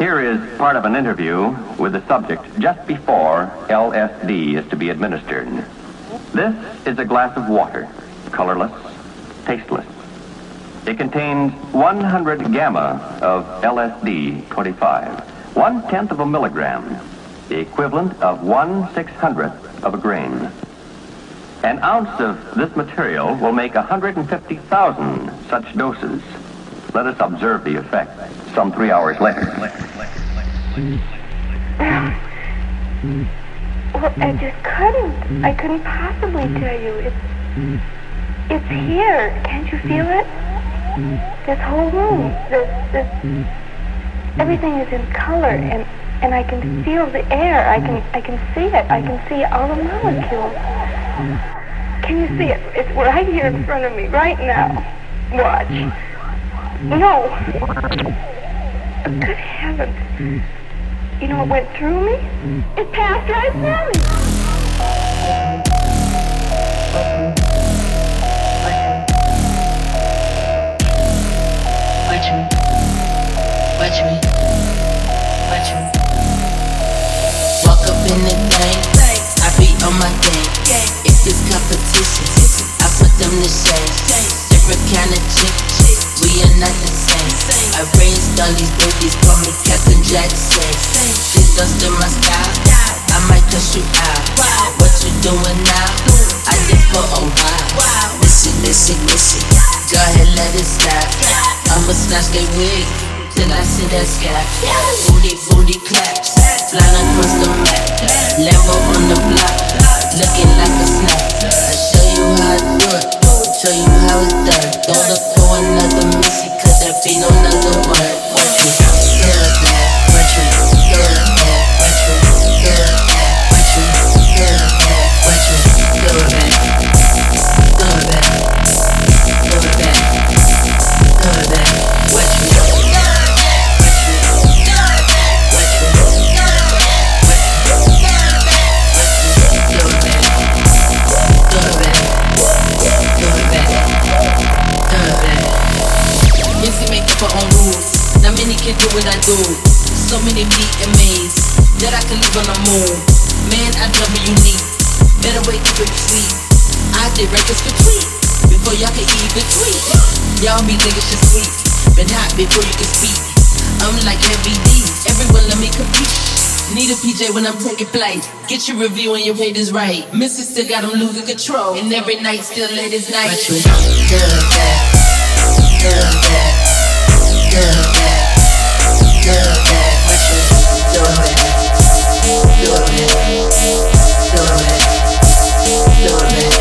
Here is part of an interview with the subject just before LSD is to be administered. This is a glass of water, colorless, tasteless. It contains 100 gamma of LSD 25, one tenth of a milligram, the equivalent of one six hundredth of a grain. An ounce of this material will make 150,000 such doses. Let us observe the effect some three hours later. Well, I just couldn't. I couldn't possibly tell you. It's it's here. Can't you feel it? This whole room. This this everything is in color and and I can feel the air. I can I can see it. I can see all the molecules. Can you see it? It's right here in front of me, right now. Watch. No. Good heavens. You know what went through me? It passed right through me. Jackson. This dust in my style. I might cuss you out. What you doing now? I just go on wild. Listen, listen, listen. Go ahead, let it slide. I'ma snatch they wig till I see that sky. Booty, booty claps. Flying across the map. Lambo on the block. Looking like a snap. I show you how I do it. Show you how it's done. Don't look for another Missy, cause there be no another one. Watch me. So many meet and maze that I can live on the moon. Man, I double unique. Better wake up and sleep. I did records for tweet before y'all can even tweet. Y'all be niggas just sweet. Been hot before you can speak. I'm like heavy D. Everyone let me compete. Need a PJ when I'm taking flight. Get your review and your rate is right. Missy still got them losing control. And every night still late as night. Watch me. Good bad. Good bad. Good bad. Good bad. Watch me.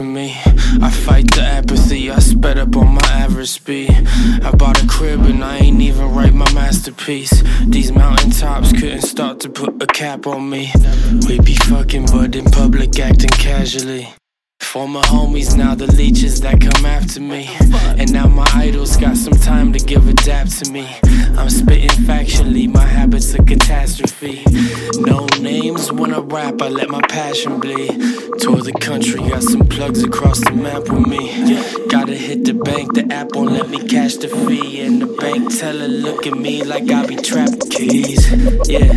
For me. I fight the apathy, I sped up on my average speed. I bought a crib and I ain't even write my masterpiece. These mountaintops couldn't start to put a cap on me. We be fucking, but in public acting casually. Former homies, now the leeches that come after me. And now my idols got some time to give a dap to me. I'm spitting factually, my habits a catastrophe. No names when I rap, I let my passion bleed. Tour the country, got some plugs across the map with me. Gotta hit the bank, the app won't let me cash the fee. And the bank teller look at me like I be trapped keys. Yeah.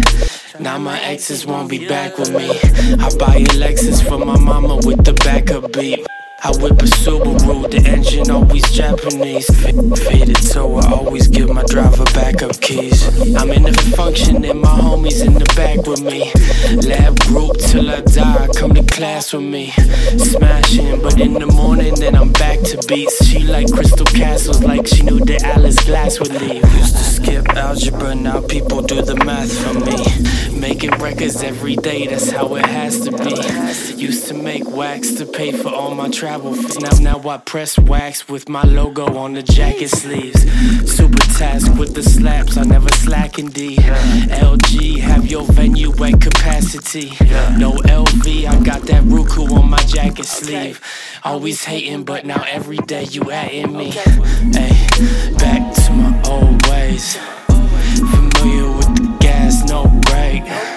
Now my exes won't be back with me. I buy a Lexus for my mama with the backup beat. I whip a Subaru, the engine always Japanese. Faded so I always give my driver backup keys. I'm in the function and my homies in the back with me. Lab group till I die, come to class with me. Smashing, but in the morning then I'm back to beats. She like crystal castles, like she knew that Alice Glass would leave. Used to skip algebra, now people do the math for me. Making records every day, that's how it has to be. Used to make wax to pay for all my travel travel Now, now I press wax with my logo on the jacket sleeves. Super task with the slaps, I never slack indeed. LG, have your venue at capacity. No LV, I got that Roku on my jacket sleeve. Always hating, but now every day you in me. Hey, back to my old ways. Familiar with the gas, no brake.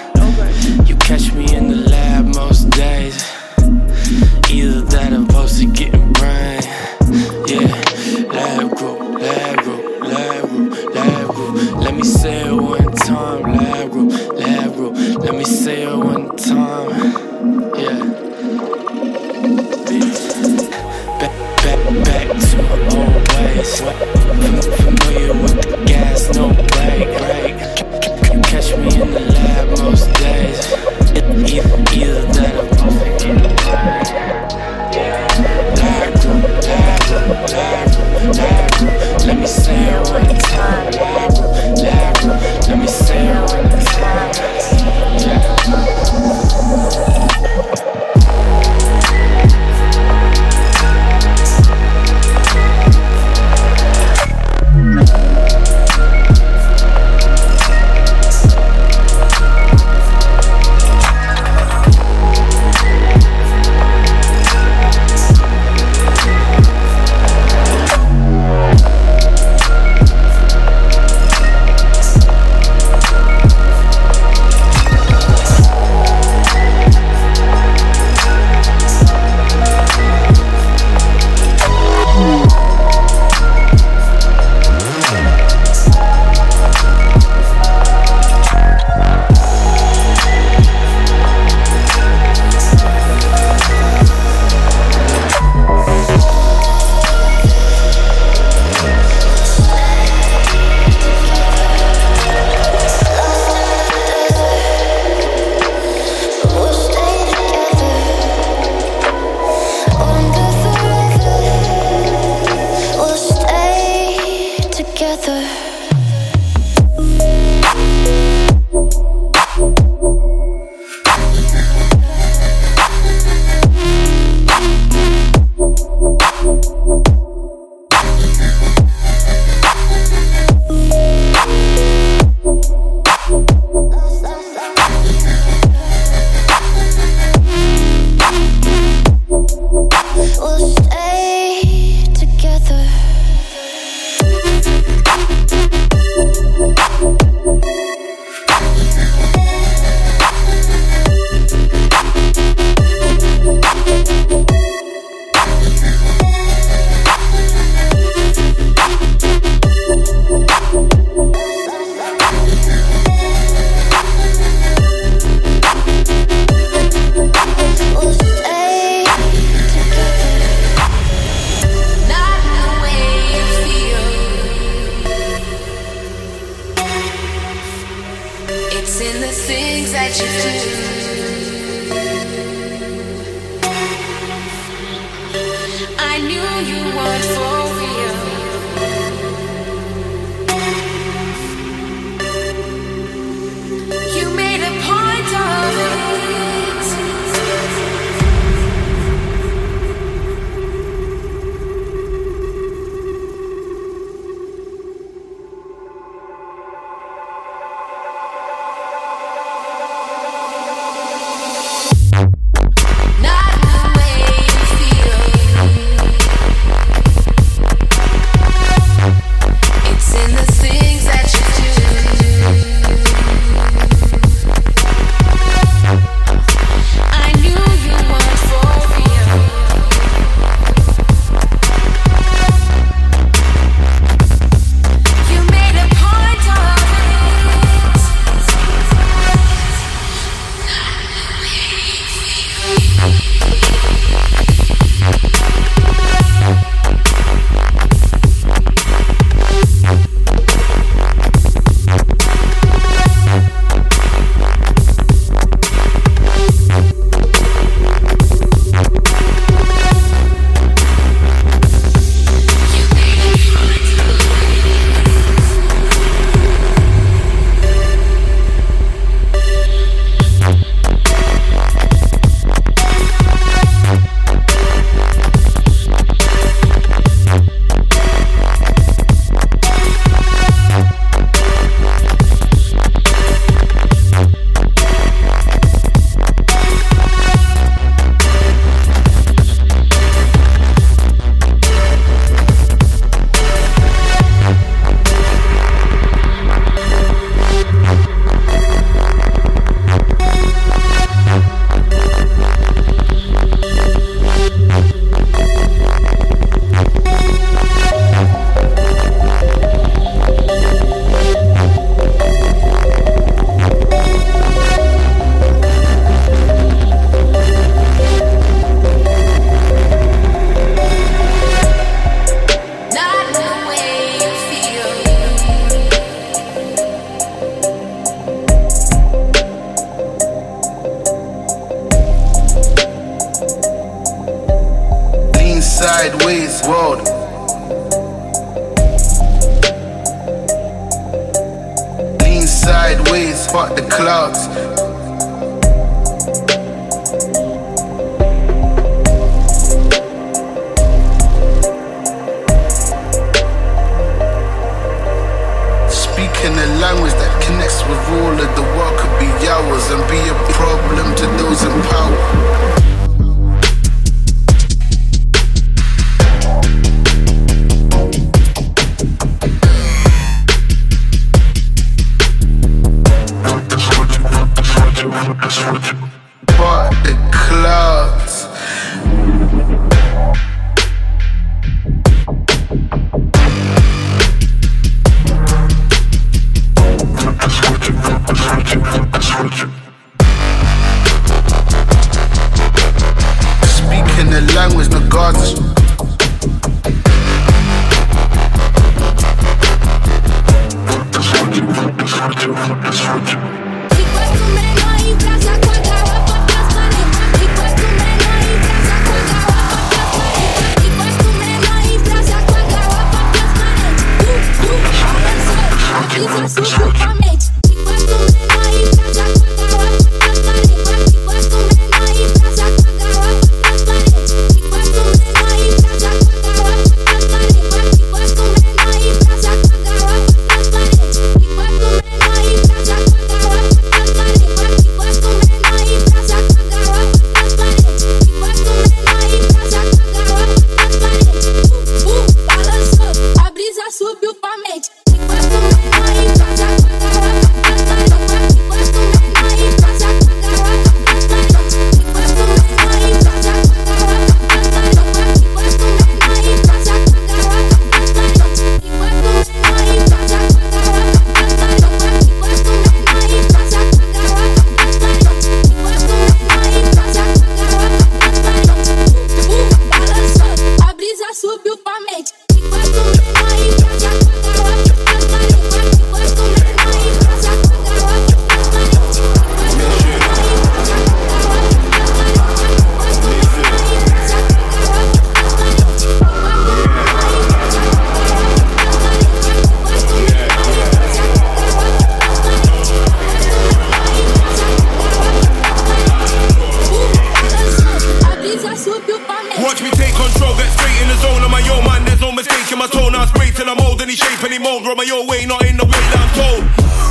Mold. My own way, not in the way that I'm told.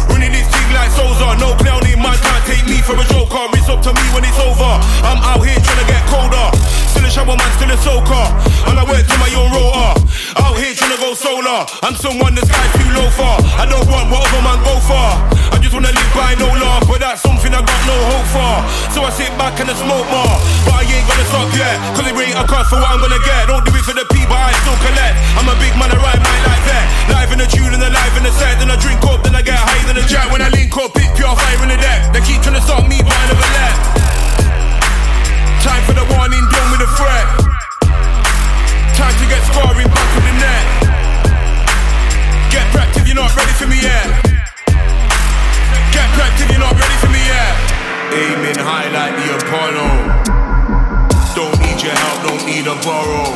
Running this thing like Sosa, no clowning, man can't take me for a joker. It's up to me when it's over. I'm out here trying to get colder. Still a shower man, still a soaker. And I work to my own rotor. Out here trying to go solar. I'm someone the sky's too low for. I don't want what other man go for. I just wanna live by no law, but that's something I got no hope for. So I sit back and I smoke more. But I ain't gonna stop yet. Cause it ain't a cost for what I'm gonna get. Don't do it for the P, but I still collect. I'm a big man, I ride. Live in the tune and the live in the set. Then I drink up, then I get higher than a jack. When I link up, pick pure fire in the deck. They keep trying to stop me, but I never let. Time for the warning, done with the threat. Time to get scoring back to the net. Get prepped if you're not ready for me yet. Get prepped if you're not ready for me yet. Aiming high like the Apollo. Don't need your help, don't need a borrow.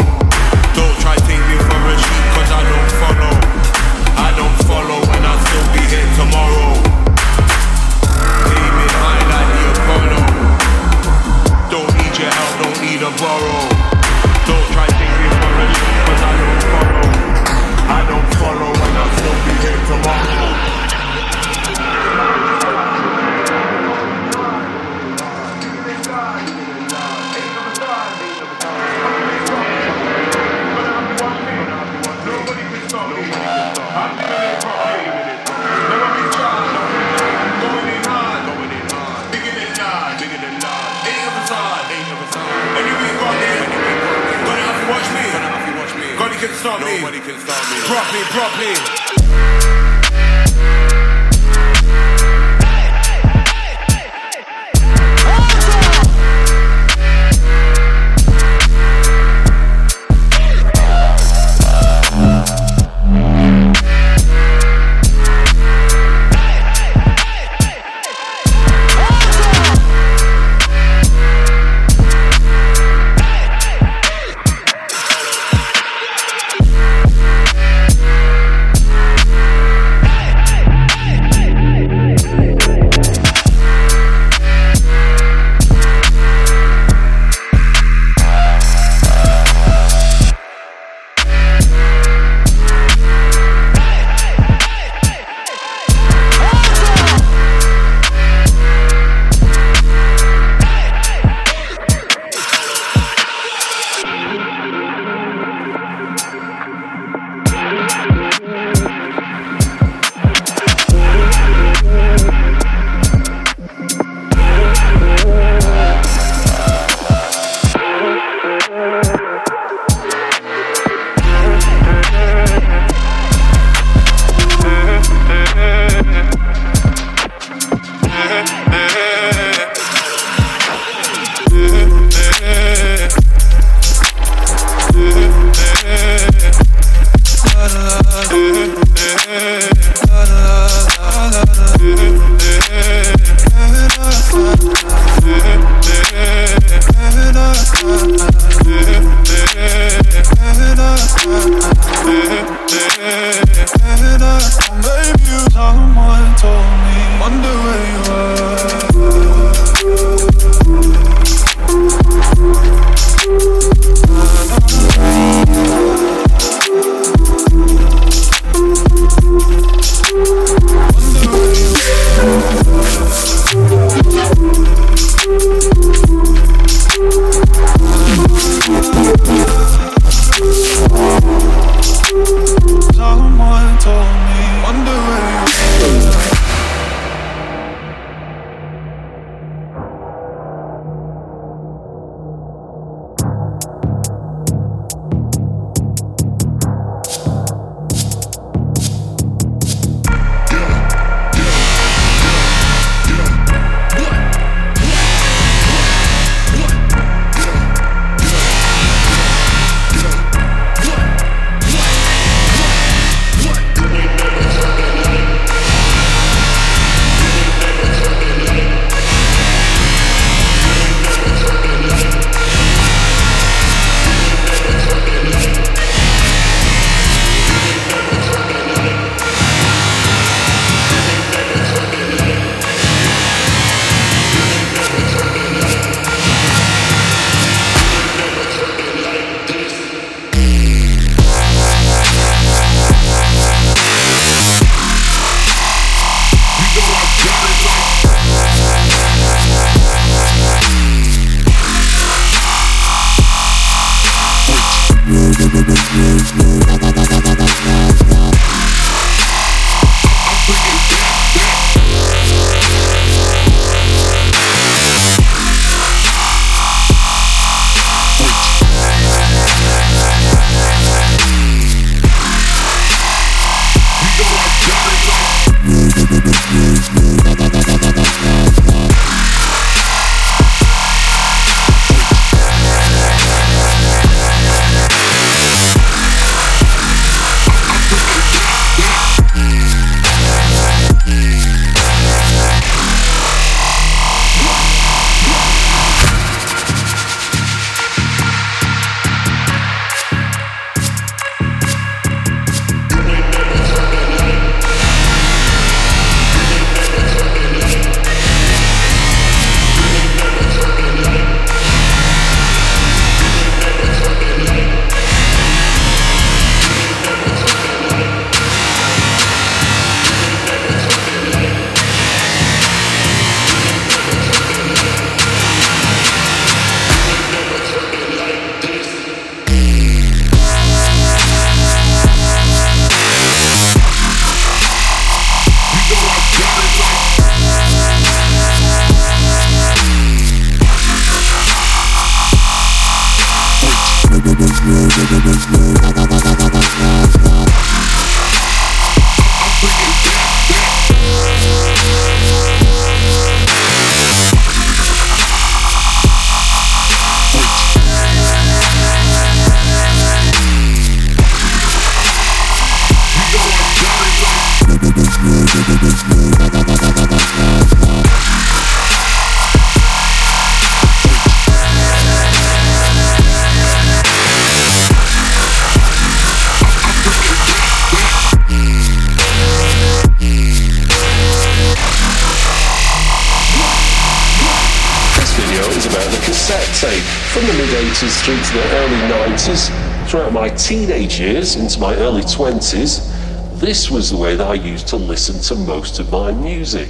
My teenage years into my early 20s, this was the way that I used to listen to most of my music.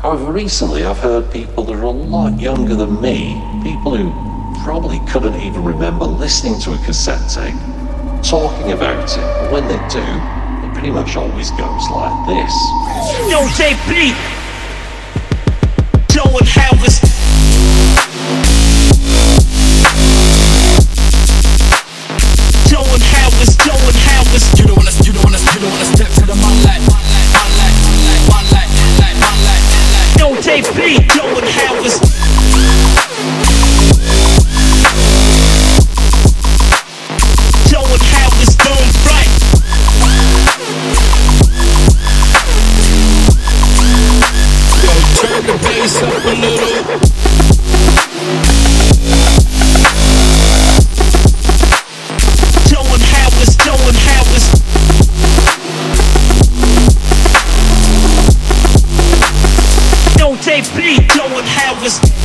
However, recently I've heard people that are a lot younger than me, people who probably couldn't even remember listening to a cassette tape, talking about it. But when they do, it pretty much always goes like this. Yo, JP! Joe and Harris You don't wanna, you don't wanna, you don't wanna step to the moonlight. JP showing how it's.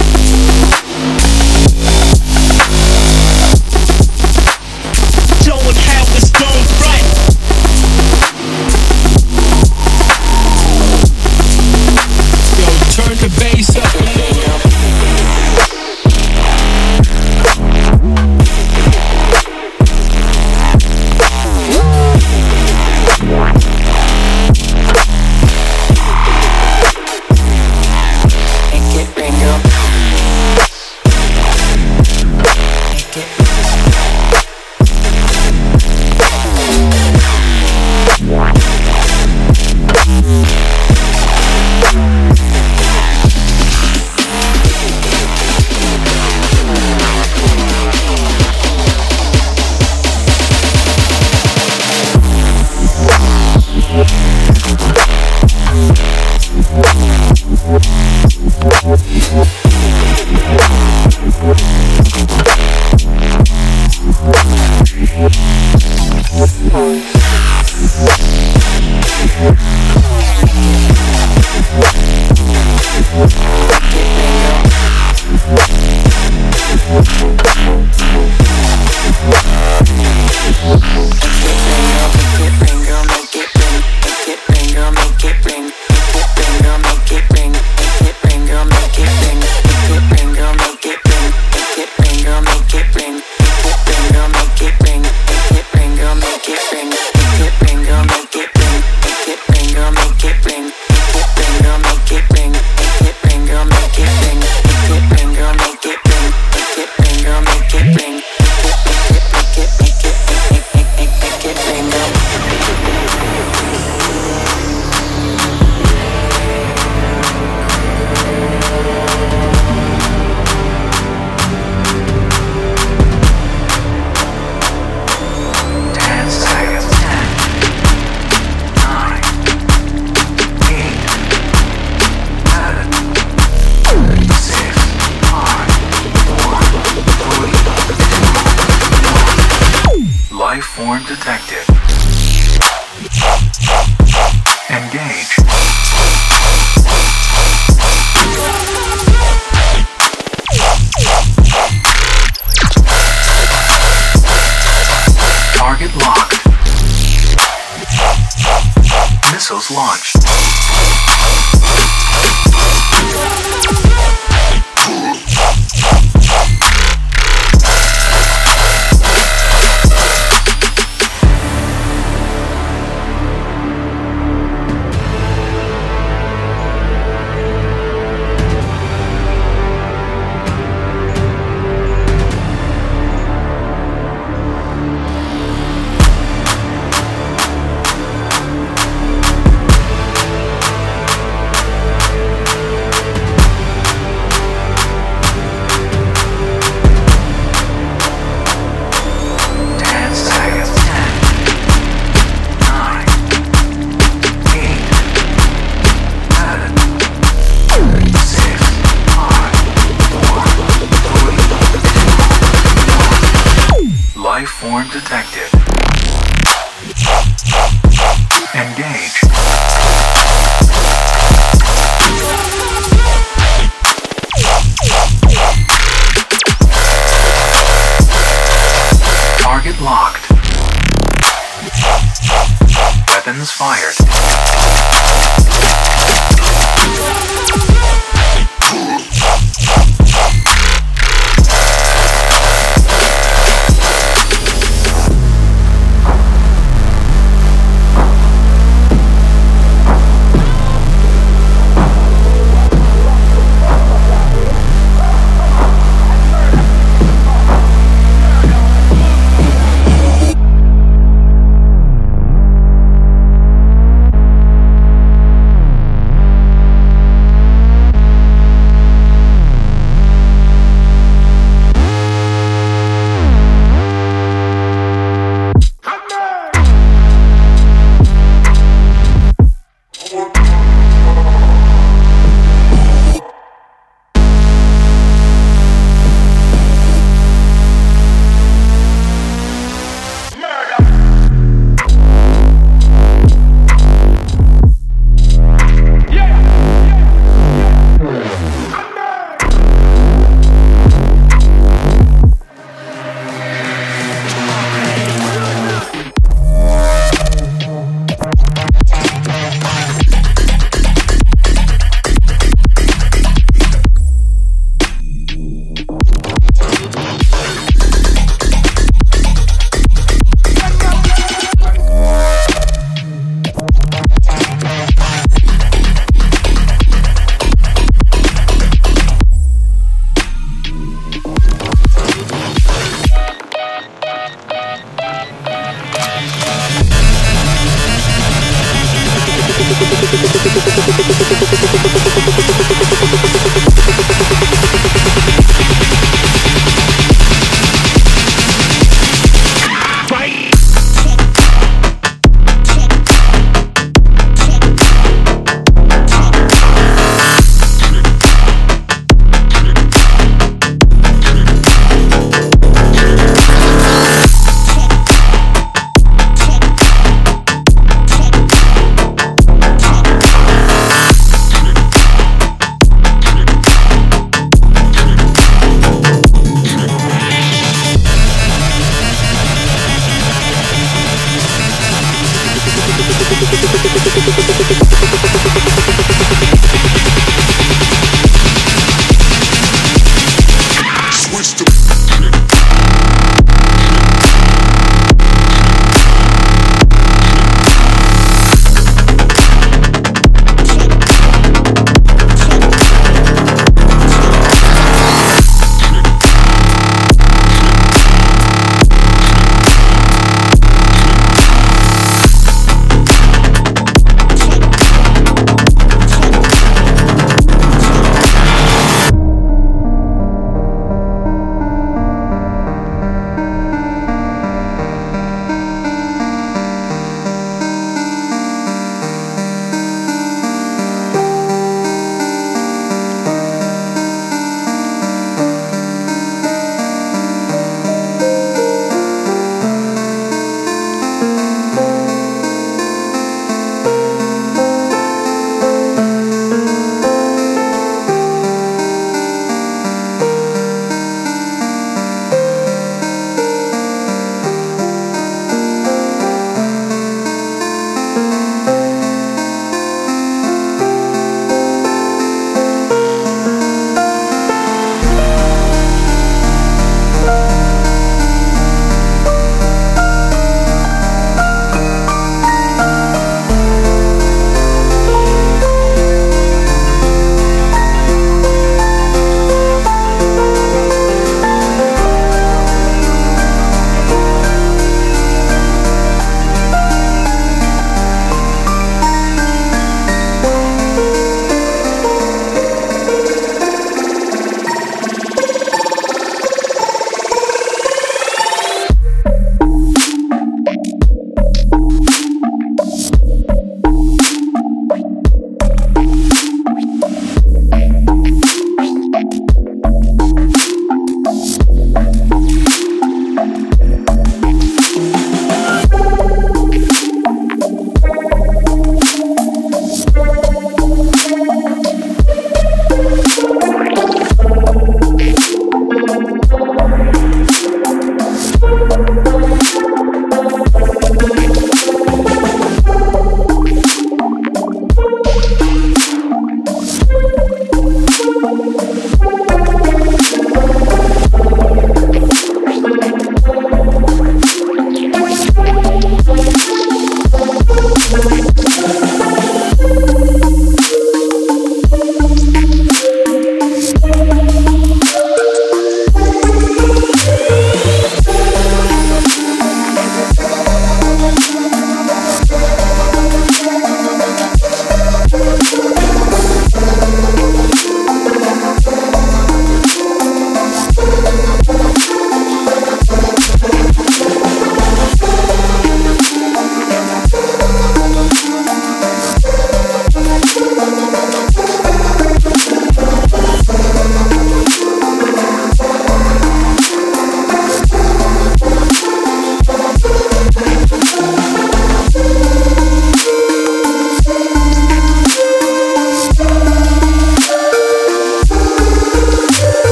Life form fired.